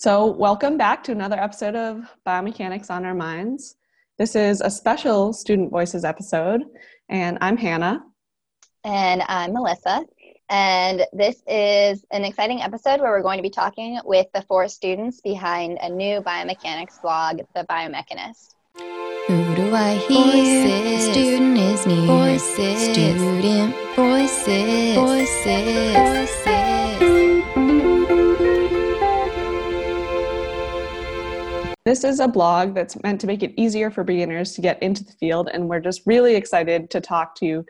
So, welcome back to another episode of Biomechanics on Our Minds. This is a special Student Voices episode, and I'm Hannah. And I'm Melissa. And this is an exciting episode where we're going to be talking with the four students behind a new biomechanics blog, The Biomechanist. Who do I hear? Voices. Student is near. Voices. Student voices. Voices. This is a blog that's meant to make it easier for beginners to get into the field, and we're just really excited to talk to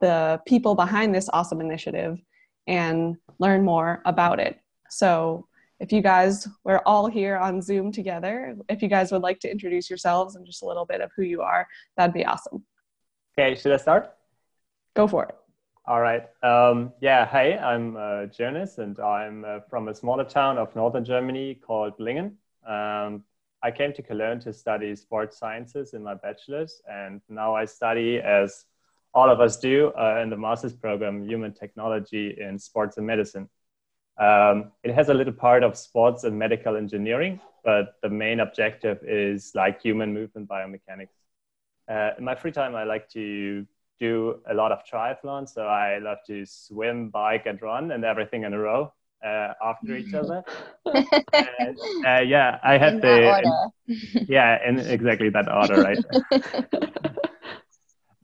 the people behind this awesome initiative and learn more about it. So, if you guys, we're all here on Zoom together. If you guys would like to introduce yourselves and just a little bit of who you are, that'd be awesome. Okay, should I start? Go for it. All right. Um, yeah, hey, I'm uh, Jonas and I'm uh, from a smaller town of northern Germany called Lingen. Um, I came to Cologne to study sports sciences in my bachelor's, and now I study, as all of us do, uh, in the master's program, human technology in sports and medicine. Um, it has a little part of sports and medical engineering, but the main objective is like human movement biomechanics. Uh, in my free time, I like to do a lot of triathlon. So I love to swim, bike, and run, and everything in a row uh, after each other. and, uh, yeah, I had In the that order. yeah, in exactly that order, right?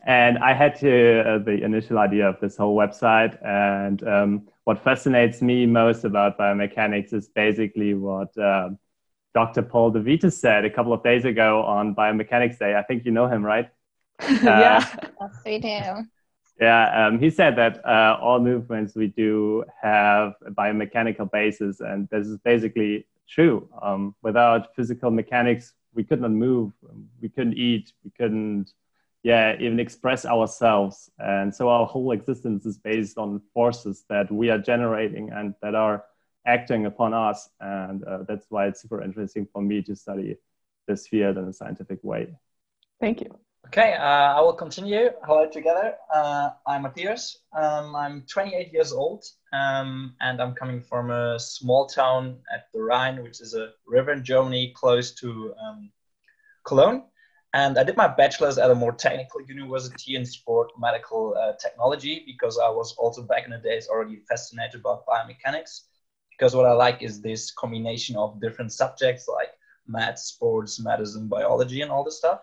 and I had to uh, the initial idea of this whole website. And um, what fascinates me most about biomechanics is basically what uh, Dr. Paul DeVita said a couple of days ago on Biomechanics Day. I think you know him, right? yeah. Yes, we do. Yeah, um, he said that uh, all movements we do have a biomechanical basis, and this is basically true. Um, without physical mechanics, we could not move, we couldn't eat, we couldn't, yeah, even express ourselves. And so our whole existence is based on forces that we are generating and that are acting upon us. And uh, that's why it's super interesting for me to study this field in a scientific way. Thank you. Okay, uh, I will continue. Hello together. Uh, I'm Matthias. Um, I'm 28 years old um, and I'm coming from a small town at the Rhine, which is a river in Germany close to um, Cologne. And I did my bachelor's at a more technical university in sport medical uh, technology because I was also back in the days already fascinated about biomechanics. Because what I like is this combination of different subjects like math, sports, medicine, biology, and all this stuff.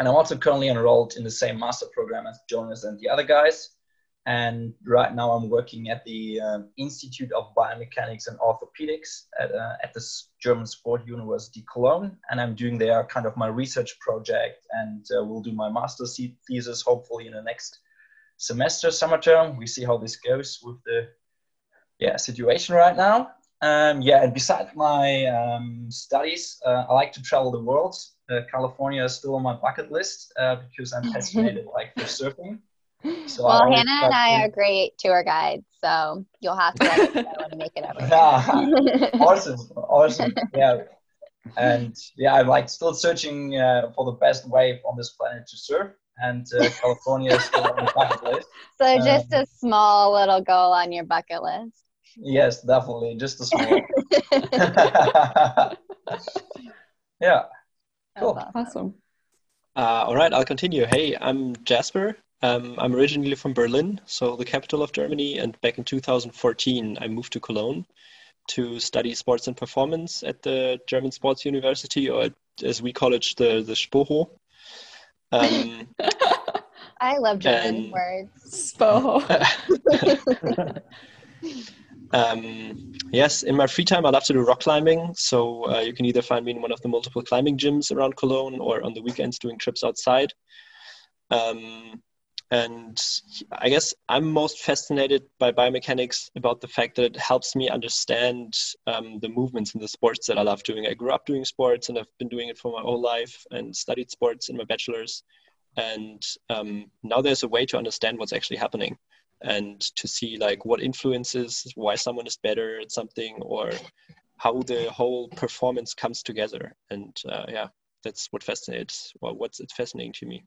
And I'm also currently enrolled in the same master program as Jonas and the other guys. And right now I'm working at the um, Institute of Biomechanics and Orthopedics at, uh, at the German Sport University Cologne. And I'm doing there kind of my research project and uh, we'll do my master's thesis hopefully in the next semester, summer term. We see how this goes with the yeah, situation right now. Um, yeah, and besides my um, studies, uh, I like to travel the world. Uh, California is still on my bucket list uh, because I'm fascinated like for surfing. So Well, Hannah and I to- are great tour guides, so you'll have to let us know when to make it over. Yeah, awesome, awesome. Yeah, and yeah, I'm like still searching uh, for the best wave on this planet to surf, and uh, California is still on the bucket list. So just a small little goal on your bucket list. Yes, definitely, just a small. yeah. Cool. Awesome. Awesome. Uh, all right, I'll continue. Hey, I'm Jasper. Um, I'm originally from Berlin, so the capital of Germany, and back in 2014, I moved to Cologne to study sports and performance at the German Sports University, or as we call it, the, the SPOHO. Um, I love German And- words. Spo. Um, yes, in my free time, I love to do rock climbing. So uh, you can either find me in one of the multiple climbing gyms around Cologne or on the weekends doing trips outside. Um, And I guess I'm most fascinated by biomechanics about the fact that it helps me understand um, the movements in the sports that I love doing. I grew up doing sports and I've been doing it for my whole life and studied sports in my bachelor's. And um, now there's a way to understand what's actually happening and to see like what influences why someone is better at something or how the whole performance comes together. And uh, yeah, that's what fascinates, well, what's it fascinating to me.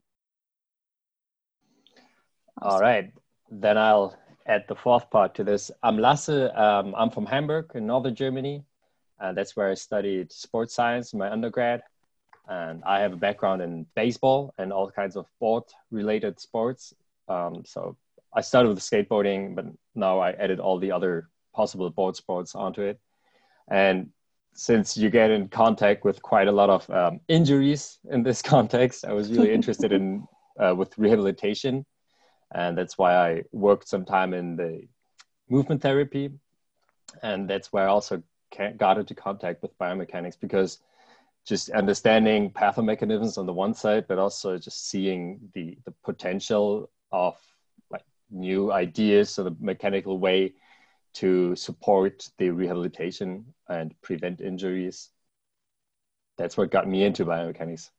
All right, then I'll add the fourth part to this. I'm Lasse. Um, I'm from Hamburg in northern Germany. and that's where I studied sports science in my undergrad. And I have a background in baseball and all kinds of sport related sports. Um, so I started with skateboarding, but now I added all the other possible board sports onto it. And since you get in contact with quite a lot of um, injuries in this context, I was really interested in uh, with rehabilitation and that's why I worked some time in the movement therapy, and that's where I also got into contact with biomechanics because just understanding pathomechanisms on the one side, but also just seeing the the potential of new ideas of the mechanical way to support the rehabilitation and prevent injuries. That's what got me into biomechanics.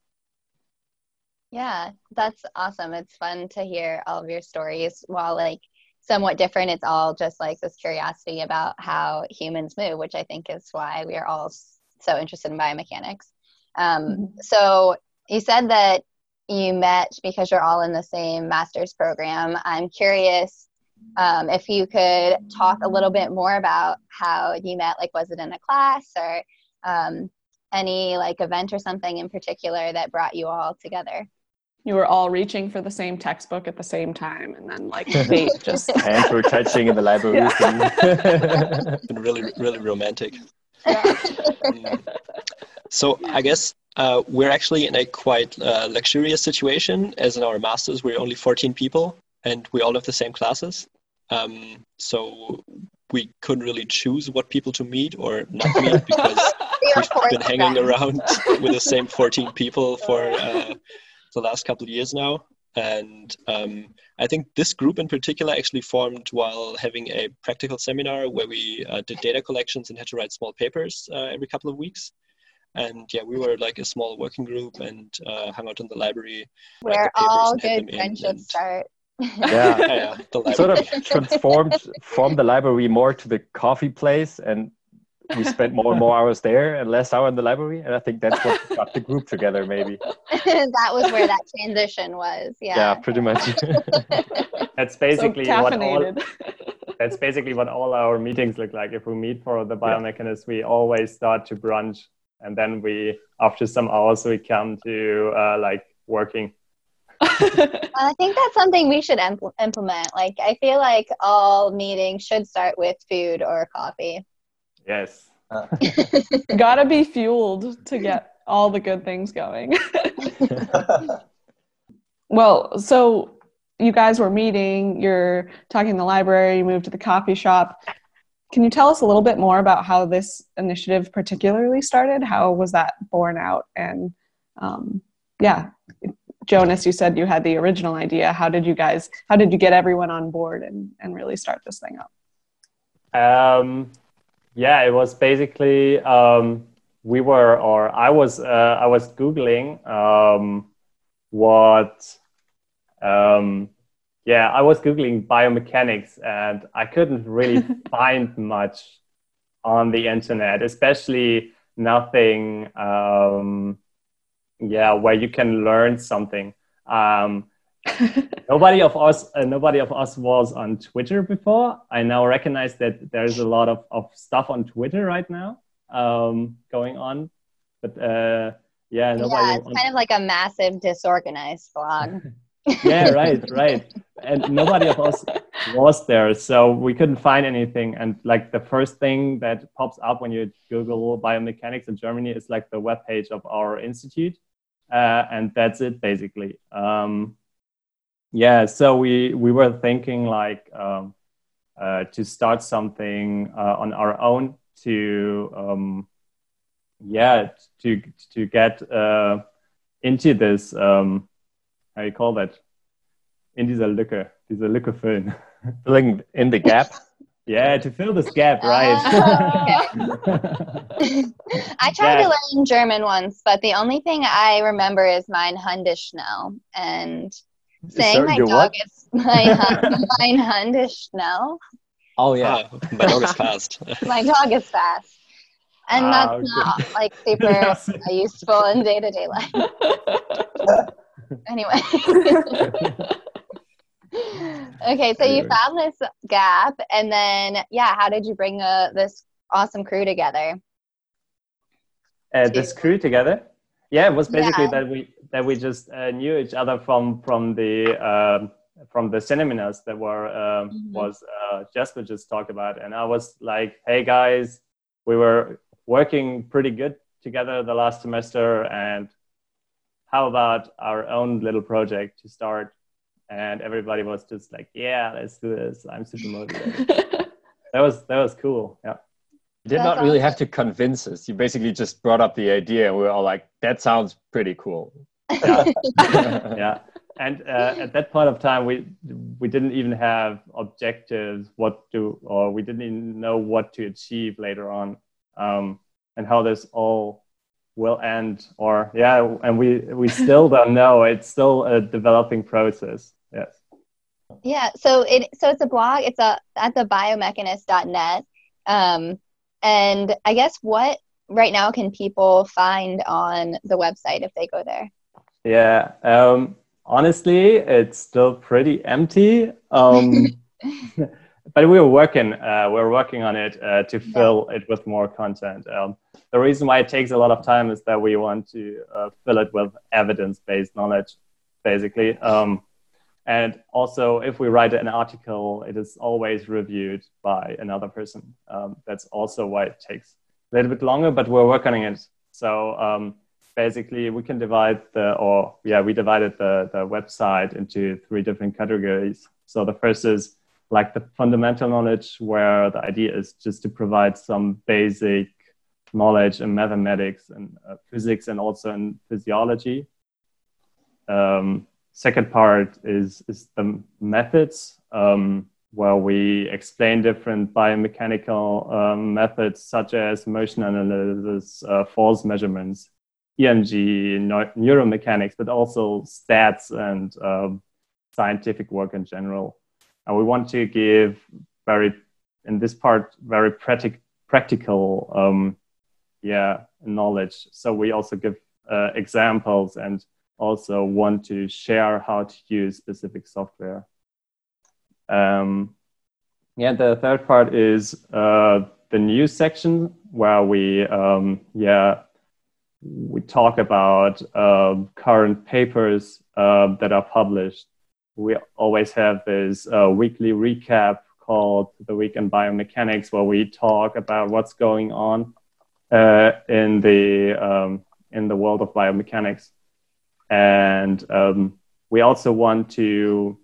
Yeah, that's awesome. It's fun to hear all of your stories. While like somewhat different, it's all just like this curiosity about how humans move, which I think is why we are all so interested in biomechanics. Um, mm-hmm. So you said that you met because you're all in the same master's program. I'm curious um, if you could talk a little bit more about how you met. Like, was it in a class or um, any like event or something in particular that brought you all together? you were all reaching for the same textbook at the same time and then like fate just hands were touching in the library yeah. been really really romantic yeah. So i guess uh, we're actually in a quite uh, luxurious situation as in our masters we're only 14 people and we all have the same classes um, so we couldn't really choose what people to meet or not meet because we've been hanging around with the same 14 people for uh, the last couple of years now. And um, I think this group in particular actually formed while having a practical seminar where we uh, did data collections and had to write small papers uh, every couple of weeks. And yeah, we were like a small working group and uh, hung out in the library. Where all good friendships and, start. yeah, yeah, yeah. Sort of transformed from the library more to the coffee place and we spent more and more hours there and less hour in the library and i think that's what got the group together maybe. That was where that transition was yeah. Yeah pretty much. That's basically so what all that's basically what all our meetings look like. If we meet for the biomechanist we always start to brunch and then we after some hours we come to uh, like working I think that's something we should impl- implement. Like, I feel like all meetings should start with food or coffee. Yes. Uh. Gotta be fueled to get all the good things going. well, so you guys were meeting, you're talking in the library, you moved to the coffee shop. Can you tell us a little bit more about how this initiative particularly started? How was that born out? And um, yeah, Jonas, you said you had the original idea. How did you guys, how did you get everyone on board and, and really start this thing up? Um, yeah, it was basically um, we were, or I was, uh, I was googling um, what. Um, yeah, I was googling biomechanics, and I couldn't really find much on the internet, especially nothing. Um, yeah, where you can learn something. Um, nobody of us uh, nobody of us was on twitter before i now recognize that there's a lot of, of stuff on twitter right now um, going on but uh, yeah nobody yeah, it's on... kind of like a massive disorganized blog yeah right right and nobody of us was there so we couldn't find anything. And like the first thing that pops up when you google biomechanics in germany is like the web page of our institute uh, and that's it basically. Um, yeah so we we were thinking like um, uh, to start something uh, on our own to um, yeah to to get uh, into this um, how you call that in dieser Lücke, diese Lücke füllen. Filling in the gap. Yeah, to fill this gap, right? I tried to learn German once, but the only thing I remember is mein Hund ist schnell. And saying Sorry, my dog what? is mein Hund, mein Hund ist schnell. Oh yeah. Ah, my dog is fast. My dog is fast. And Ah, that's okay. not like super uh, useful in day to day life. Anyway. Okay, so you found this gap, and then, yeah, how did you bring uh, this awesome crew together? uh, this crew together. Yeah, it was basically Yeah. that we that we just uh, knew each other from from the um, from the seminars that were um, Mhm. was uh, Jasper just talked about, and I was like, hey guys, we were working pretty good together the last semester, and how about our own little project to start? And everybody was just like, yeah, let's do this. I'm super motivated. that was that was cool. Yeah. You did That's not really have to convince us. You basically just brought up the idea, and we were all like, "That sounds pretty cool." yeah yeah and uh, at that point of time we we didn't even have objectives what to or we didn't even know what to achieve later on um, and how this all will end or yeah and we we still don't know it's still a developing process yes Yeah, so it so it's a blog. It's a at the biomechanist.net. Um, and I guess what right now can people find on the website if they go there? yeah um, honestly it's still pretty empty um, but we're working uh, we're working on it uh, to fill it with more content um, the reason why it takes a lot of time is that we want to uh, fill it with evidence-based knowledge basically um, and also if we write an article it is always reviewed by another person. Um, that's also why it takes a little bit longer but we're working on it. So um, basically we can divide the or yeah we divided the, the website into three different categories. So the first is like the fundamental knowledge where the idea is just to provide some basic knowledge in mathematics and uh, physics and also in physiology. Um, second part is is the methods um, where we explain different biomechanical um, methods such as motion analysis uh, force measurements EMG, neu- neuromechanics, but also stats and um, scientific work in general. And we want to give very, in this part, very practic- practical, um, yeah, knowledge. So we also give uh, examples and also want to share how to use specific software. Um, yeah, the third part is uh, the news section where we, um, yeah, we talk about um, current papers um, that are published. We always have this uh, weekly recap called the Week in Biomechanics, where we talk about what's going on uh, in the um, in the world of biomechanics, and um, we also want to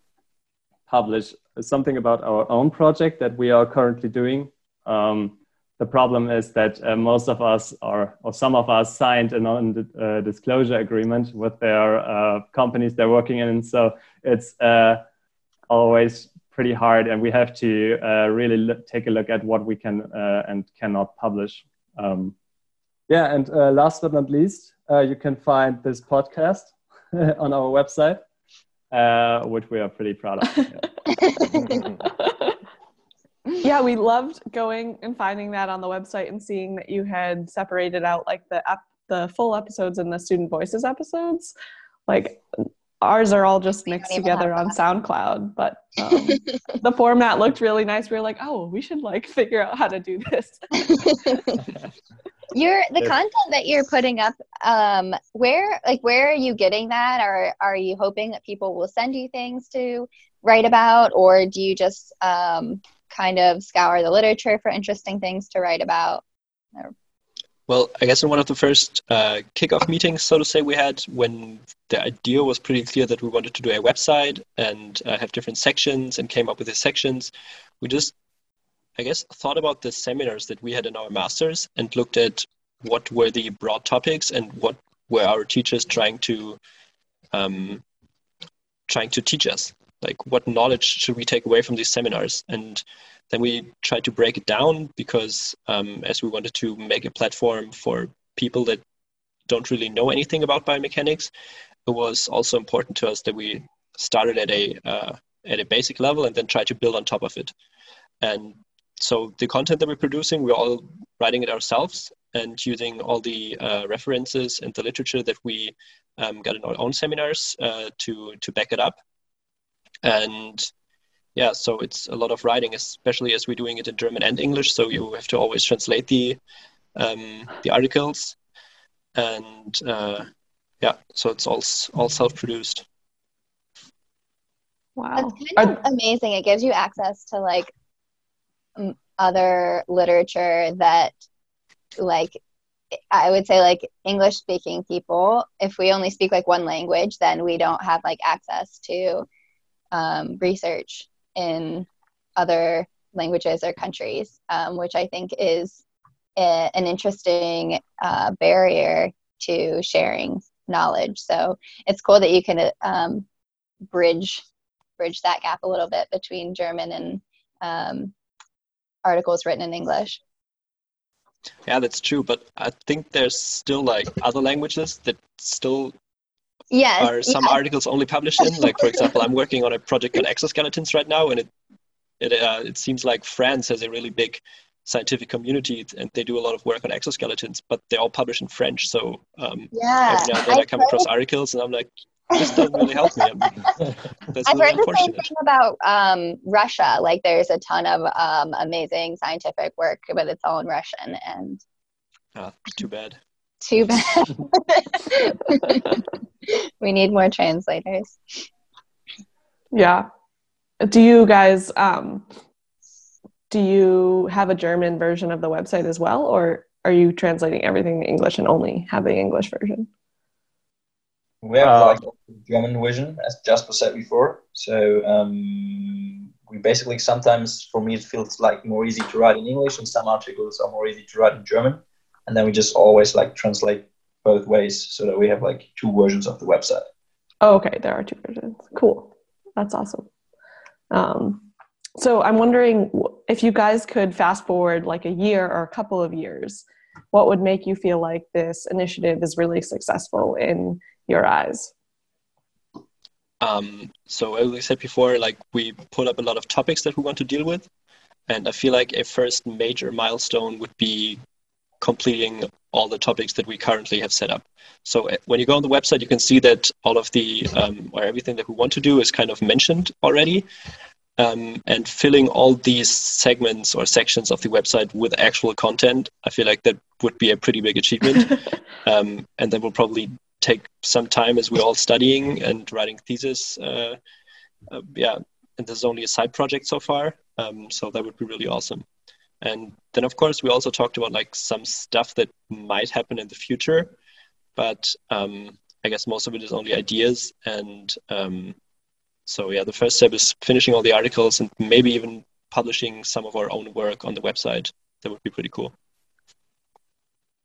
publish something about our own project that we are currently doing. Um, the problem is that uh, most of us are, or some of us signed a non-disclosure agreement with their uh, companies they're working in. So it's uh, always pretty hard, and we have to uh, really take a look at what we can uh, and cannot publish. Um, yeah, and uh, last but not least, uh, you can find this podcast on our website, uh, which we are pretty proud of. Yeah. we loved going and finding that on the website and seeing that you had separated out like the ep- the full episodes and the student voices episodes. Like ours are all just mixed together on SoundCloud, but um, the format looked really nice. We were like, oh, we should like figure out how to do this. You're the content that you're putting up. Um, where like where are you getting that? Or are you hoping that people will send you things to write about, or do you just um, kind of scour the literature for interesting things to write about? Well, I guess in one of the first uh, kickoff meetings, so to say, we had when the idea was pretty clear that we wanted to do a website and uh, have different sections and came up with the sections, we just, I guess, thought about the seminars that we had in our masters and looked at what were the broad topics and what were our teachers trying to um, trying to teach us. like what knowledge should we take away from these seminars and then we tried to break it down because um, as we wanted to make a platform for people that don't really know anything about biomechanics it was also important to us that we started at a uh, at a basic level and then try to build on top of it. And so the content that we're producing we're all writing it ourselves and using all the uh, references and the literature that we um, got in our own seminars uh, to to back it up. And yeah so it's a lot of writing especially as we're doing it in german and english so you have to always translate the um, the articles and uh, yeah so it's all all self-produced Wow. It's kind of amazing. It gives you access to like m- other literature that, like, I would say, like English speaking people. If we only speak like one language, then we don't have like access to um, research in other languages or countries, um, which I think is a, an interesting uh, barrier to sharing knowledge. So it's cool that you can um, bridge bridge that gap a little bit between German and um, articles written in English. yeah that's true but i think there's still like other languages that still Yes. are some yes. articles only published in like for example i'm working on a project on exoskeletons right now and it it, uh, it seems like france has a really big scientific community and they do a lot of work on exoskeletons but they're all published in french so um, Yeah. every now and then i I've come across articles and i'm like this doesn't really help me that's I've really heard the same thing about um, Russia. Like, there's a ton of um, amazing scientific work, but it's all in Russian, and Ah, too bad too bad. we need more translators. Yeah. Do you guys um do you have a German version of the website as well or are you translating everything to English and only have the English version? We have Uh, like German version, as Jasper said before. So um, we basically sometimes, for me, it feels like more easy to write in English, and some articles are more easy to write in German. And then we just always like translate both ways, so that we have like two versions of the website. Oh, okay, there are two versions. Cool. That's awesome. Um, so I'm wondering if you guys could fast forward like a year or a couple of years, what would make you feel like this initiative is really successful in your eyes? Um, so as I said before, like we put up a lot of topics that we want to deal with, and I feel like a first major milestone would be completing all the topics that we currently have set up. So uh, when you go on the website, you can see that all of the um, or everything that we want to do is kind of mentioned already. Um, and filling all these segments or sections of the website with actual content, I feel like that would be a pretty big achievement. um, and then we'll probably take some time as we're all studying and writing thesis. Uh, uh, yeah, and this is only a side project so far, um, so that would be really awesome. And then, of course, we also talked about like some stuff that might happen in the future, but um, I guess most of it is only ideas. And um, so, yeah, the first step is finishing all the articles and maybe even publishing some of our own work on the website. That would be pretty cool.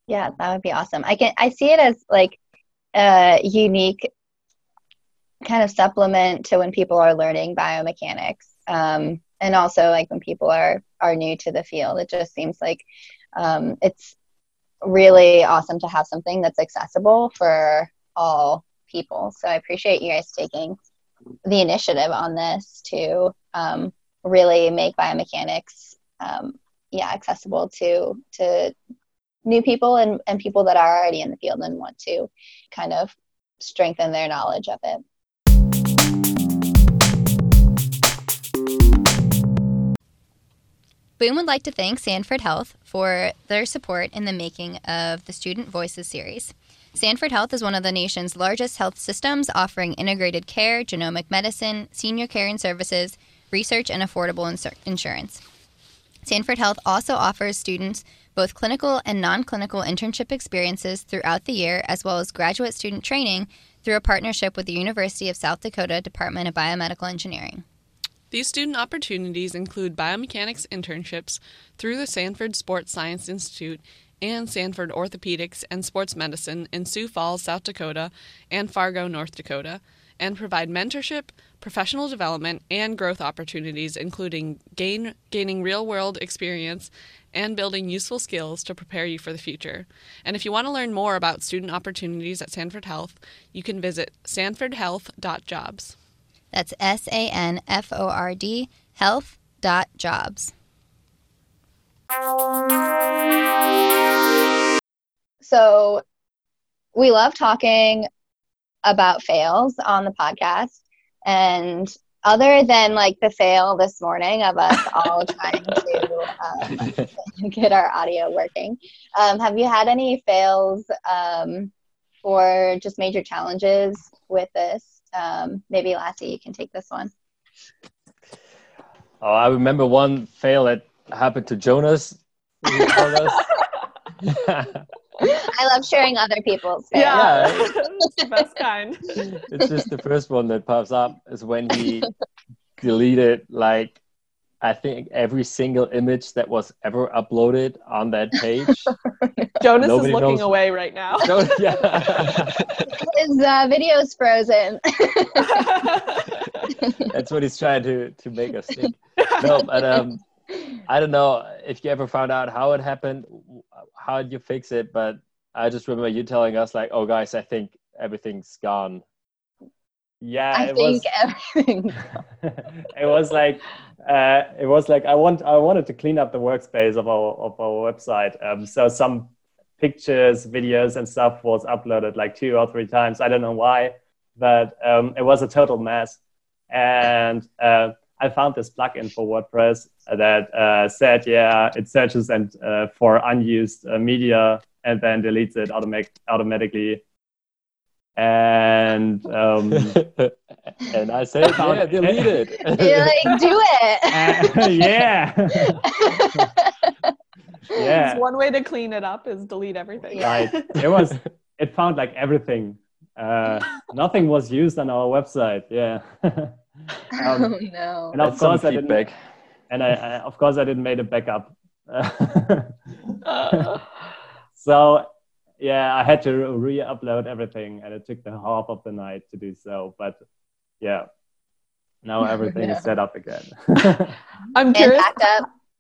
Yeah, that would be awesome. I can I see it as like a unique kind of supplement to when people are learning biomechanics, um, and also like when people are are new to the field. It just seems like um, it's really awesome to have something that's accessible for all people. So I appreciate you guys taking the initiative on this to um, really make biomechanics um, yeah accessible to to new people and, and people that are already in the field and want to kind of strengthen their knowledge of it. Boom would like to thank Sanford Health for their support in the making of the Student Voices series. Sanford Health is one of the nation's largest health systems offering integrated care, genomic medicine, senior care and services, research, and affordable insur- insurance. Sanford Health also offers students both clinical and non clinical internship experiences throughout the year, as well as graduate student training through a partnership with the University of South Dakota Department of Biomedical Engineering. These student opportunities include biomechanics internships through the Sanford Sports Science Institute and Sanford Orthopedics and Sports Medicine in Sioux Falls, South Dakota, and Fargo, North Dakota, and provide mentorship, professional development, and growth opportunities, including gain, gaining real world experience and building useful skills to prepare you for the future. And if you want to learn more about student opportunities at Sanford Health, you can visit sanfordhealth.jobs. That's S A N F O R D health.jobs. So we love talking about fails on the podcast. And other than like the fail this morning of us all trying to um, get our audio working, um, have you had any fails um, or just major challenges with this? Um, maybe Lasse, you can take this one. Oh, I remember one fail that happened to Jonas. He told us. I love sharing other people's fails. Yeah, Yeah. it's the best kind. it's just the first one that pops up is when he deleted like I think every single image that was ever uploaded on that page. Jonas is looking knows. away right now. So, yeah, His uh, video's frozen. that's what he's trying to to make us think. No, but um, I don't know if you ever found out how it happened. How did you fix it? But I just remember you telling us like, "Oh, guys, I think everything's gone." Yeah, I it think was. everything. it was like uh, it was like I want I wanted to clean up the workspace of our of our website. Um, so some pictures, videos, and stuff was uploaded like two or three times. I don't know why, but um, it was a total mess. And uh, I found this plugin for WordPress that uh, said, yeah, it searches and uh, for unused uh, media and then deletes it automatic automatically. And um, and I said, "Yeah, delete it." You're like, do it. uh, yeah, yeah. Just one way to clean it up is delete everything. Right. It was. It found like everything. Uh, nothing was used on our website. Yeah. oh um, no. and of That's some course I didn't. feedback. And I, I, of course, I didn't make a backup. Uh, so yeah, I had to re-upload everything, and it took the half of the night to do so. But yeah, now everything No. is set up again. I'm curious.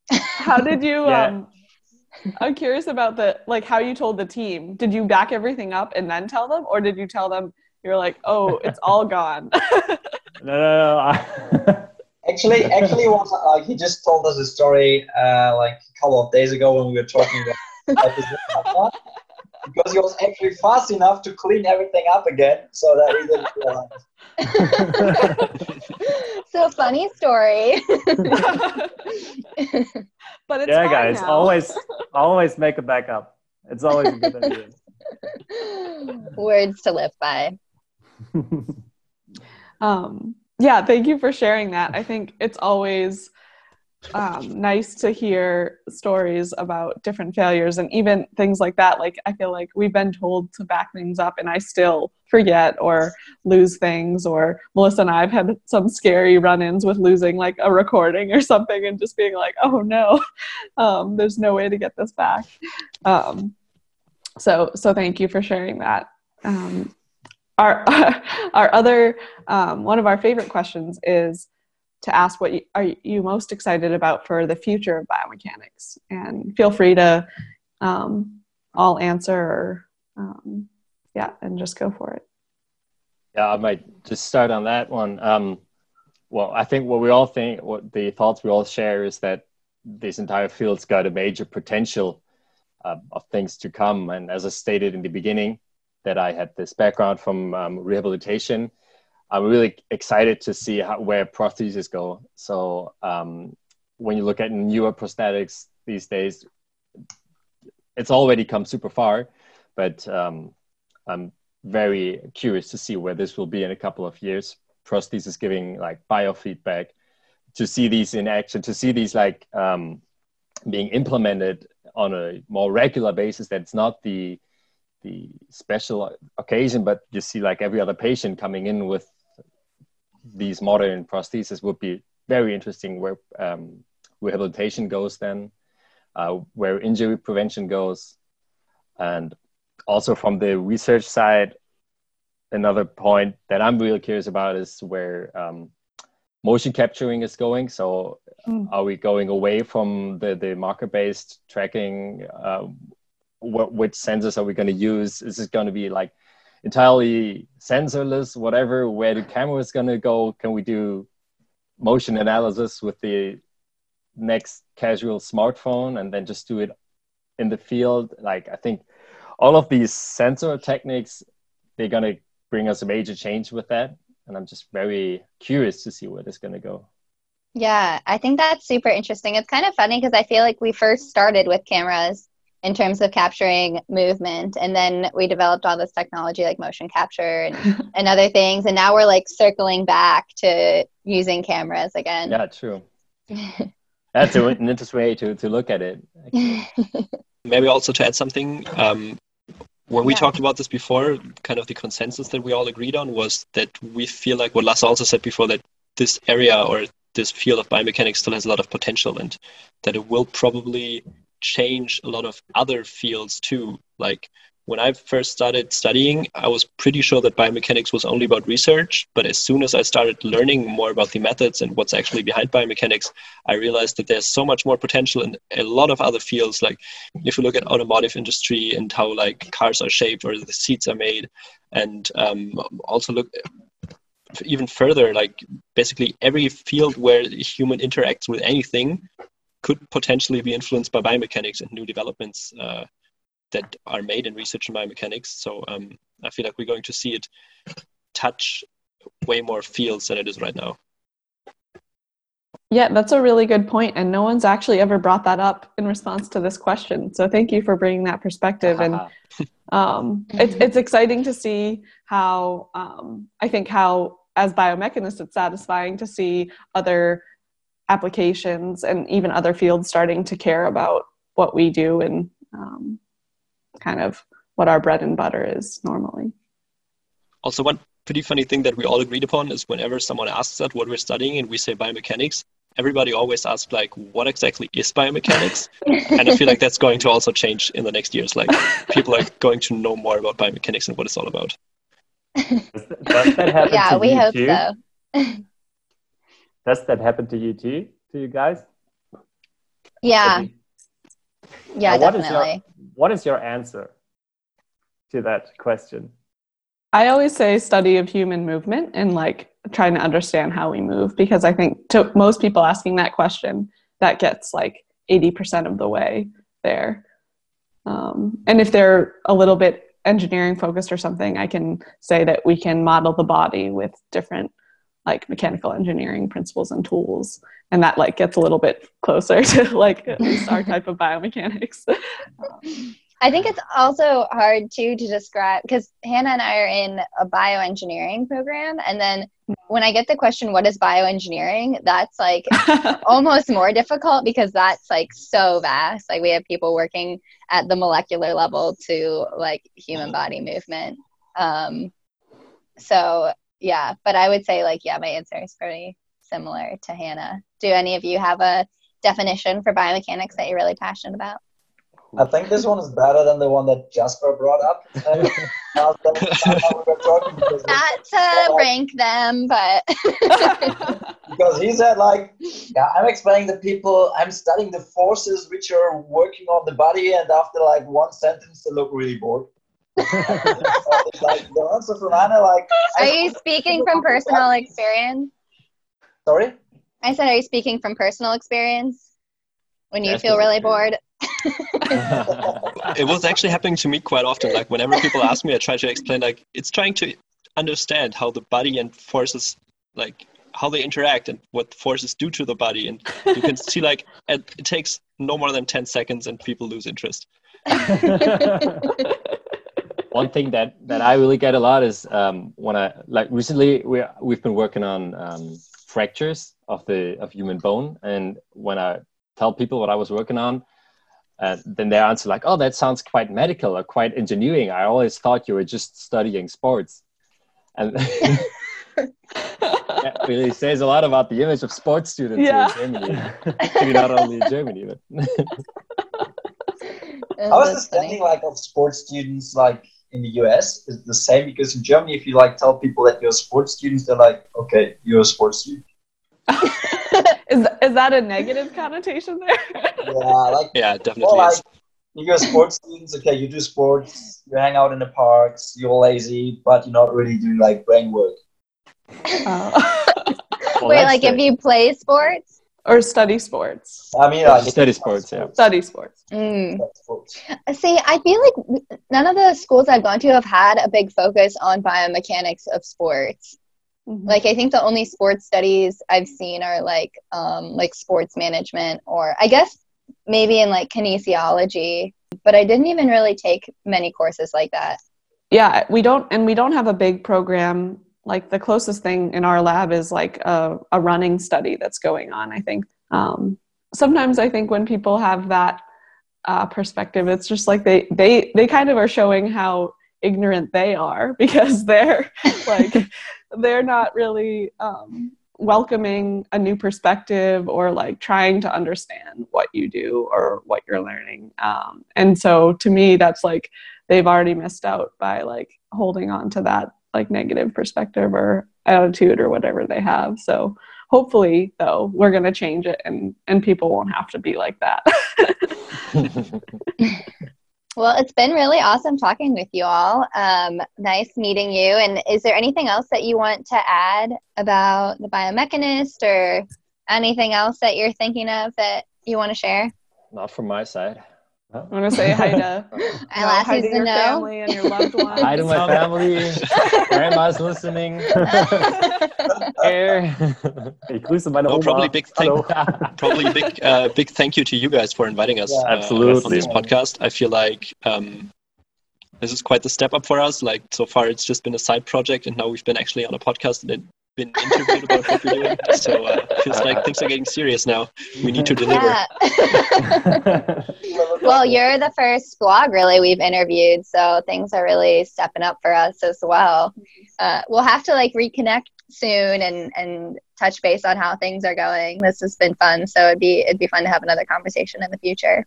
How did you? Yeah. Um, I'm curious about the like how you told the team. Did you back everything up and then tell them, or did you tell them you're like, oh, it's all gone? no, no, no. Actually, actually, was like he just told us a story uh, like a couple of days ago when we were talking about about this podcast, because he was actually fast enough to clean everything up again, so that we didn't realize. so funny story. but it's yeah, guys, now. always, always make a backup. It's always a good idea. Words to live by. um, yeah, thank you for sharing that. I think it's always um, nice to hear stories about different failures and even things like that. Like, I feel like we've been told to back things up and I still forget or lose things. Or Melissa and I have had some scary run ins with losing like a recording or something and just being like, oh no, um, there's no way to get this back. Um, so, so thank you for sharing that. Um, our our other um, one of our favorite questions is to ask what you, are you most excited about for the future of biomechanics and feel free to um, all answer or um, yeah and just go for it Yeah, I might just start on that one. Um, well, I think what we all think, what the thoughts we all share is that this entire field's got a major potential uh, of things to come. And as I stated in the beginning, that I had this background from um, rehabilitation, I'm really excited to see how, where prostheses go. So um, when you look at newer prosthetics these days, it's already come super far, but um, I'm very curious to see where this will be in a couple of years. Prosthesis giving like biofeedback, to see these in action, to see these like um, being implemented on a more regular basis. That's not the the special occasion, but you see like every other patient coming in with these modern prostheses would be very interesting. Where um, rehabilitation goes then, uh, where injury prevention goes, and also from the research side, another point that I'm really curious about is where um, motion capturing is going. So, Mm. are we going away from the the marker based tracking? Uh, what which sensors are we going to use? Is it going to be like entirely sensorless, whatever? Where the camera is going to go? Can we do motion analysis with the next casual smartphone and then just do it in the field? Like I think all of these sensor techniques, they're going to bring us a major change with that. And I'm just very curious to see where this is going to go. Yeah, I think that's super interesting. It's kind of funny because I feel like we first started with cameras in terms of capturing movement, and then we developed all this technology like motion capture and, and other things, and now we're like circling back to using cameras again. Yeah, true. That's a- an interesting way to, to look at it. Maybe also to add something, um, when we Yeah. talked about this before, kind of the consensus that we all agreed on was that we feel like what Lasse also said before that this area or this field of biomechanics still has a lot of potential and that it will probably change a lot of other fields too. Like when I first started studying, I was pretty sure that biomechanics was only about research. But as soon as I started learning more about the methods and what's actually behind biomechanics, I realized that there's so much more potential in a lot of other fields. Like if you look at automotive industry and how like cars are shaped or the seats are made, and um, also look even further, like basically every field where a human interacts with anything could potentially be influenced by biomechanics and new developments uh, that are made in research in biomechanics. So um, I feel like we're going to see it touch way more fields than it is right now. Yeah, that's a really good point, and no one's actually ever brought that up in response to this question. So thank you for bringing that perspective. And um, it's it's exciting to see how um, I think how as biomechanists it's satisfying to see other applications and even other fields starting to care about what we do and um, kind of what our bread and butter is normally. Also, one pretty funny thing that we all agreed upon is whenever someone asks us what we're studying and we say biomechanics, everybody always asks like, "What exactly is biomechanics?" and I feel like that's going to also change in the next years. Like, people are going to know more about biomechanics and what it's all about. Does, th- does that happen yeah, to we you hope too? so. Does that happen to you too? To you guys? Yeah, Or do you- yeah, Now, what is your- what is your answer to that question? I always say study of human movement and like trying to understand how we move because I think to most people asking that question, that gets like 80% of the way there. Um, and if they're a little bit engineering focused or something, I can say that we can model the body with different like mechanical engineering principles and tools. And that like gets a little bit closer to like at least our type of biomechanics. Um, I think it's also hard too to describe because Hannah and I are in a bioengineering program, and then when I get the question, "What is bioengineering?" that's like almost more difficult because that's like so vast. Like we have people working at the molecular level to like human body movement. Um, so yeah, but I would say like yeah, my answer is pretty similar to Hannah. Do any of you have a definition for biomechanics that you're really passionate about? I think this one is better than the one that Jasper brought up. Last time we were talking because, Not to rank them, but because he said like, yeah, I'm explaining the people, I'm studying the forces which are working on the body, and after like one sentence, they look really bored. So it's like the answer from Anna, like, are you speaking from personal experience? sorry? I said, are you speaking from personal experience when you Yes, feel really true. bored? It was actually happening to me quite often. Like whenever people ask me, I try to explain like it's trying to understand how the body and forces like how they interact and what forces do to the body and you can see like it, it takes no more than 10 seconds and people lose interest One thing that that I really get a lot is um, when I like recently we we've been working on um, fractures of the of human bone, and when I tell people what I was working on, uh, then they answer like, "Oh, that sounds quite medical or quite engineering." I always thought you were just studying sports, and that really says a lot about the image of sports students Yeah. here in Germany. Maybe not only in Germany, but I was just thinking like of sports students like in the US is the same because in Germany, if you like tell people that you're a sports student, they're like, okay, you're a sports student. is is that a negative connotation there? Yeah, like Yeah, definitely. well, like you're sports students. Okay, you do sports, you hang out in the parks, you're lazy, but you're not really doing like brain work. Oh. Well, Wait, that's like if you play sports? Or study sports. I mean, like Study sports, yeah. Study sports. Mm. See, I feel like none of the schools I've gone to have had a big focus on biomechanics of sports. Mhm. Like I think the only sports studies I've seen are like um, like sports management or I guess maybe in like kinesiology, but I didn't even really take many courses like that. yeah we don't and we don't have a big program like the closest thing in our lab is like a, a running study that's going on i think. Um, sometimes i think when people have that uh, perspective it's just like they they they kind of are showing how ignorant they are because they're like they're not really um, welcoming a new perspective or like trying to understand what you do or what you're learning. Um, and so to me that's like they've already missed out by like holding on to that like negative perspective or attitude or whatever they have so hopefully though we're going to change it and and people won't have to be like that Well, it's been really awesome talking with you all. Um, nice meeting you. And is there anything else that you want to add about the biomechanist or anything else that you're thinking of that you want to share? Not from my side. I want to say hi to, I'll hi ask you to to your know. family and your loved ones Hi to my family. Grandma's listening. Here. Ich grüße meine Oh, probably big thank- Probably big, uh, big thank you to you guys for inviting us Yeah. uh, Absolutely. on this podcast. I feel like um, this is quite the step up for us. Like so far, it's just been a side project, and now we've been actually on a podcast and then been interviewed about what we're doing. So uh, feels like things are getting serious now. We need to deliver. Yeah. well, you're the first blog really we've interviewed, so things are really stepping up for us as well. Uh, we'll have to like reconnect soon and and touch base on how things are going. This has been fun, so it'd be it'd be fun to have another conversation in the future.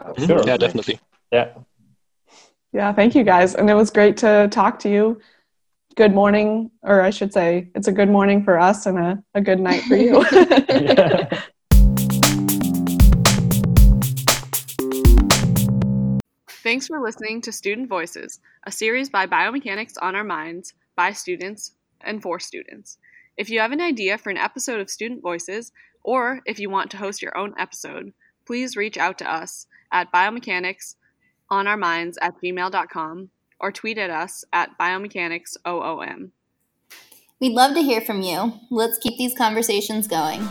Mhm. Sure. Yeah, definitely. Yeah. yeah thank you guys and it was great to talk to you good morning or i should say it's a good morning for us and a, a good night for you yeah. Thanks for listening to Student Voices, a series by Biomechanics on Our Minds by students and for students. If you have an idea for an episode of Student Voices, or if you want to host your own episode, please reach out to us at biomechanics on our minds at gmail.com or tweet at us at biomechanicsOOM. We'd love to hear from you. Let's keep these conversations going.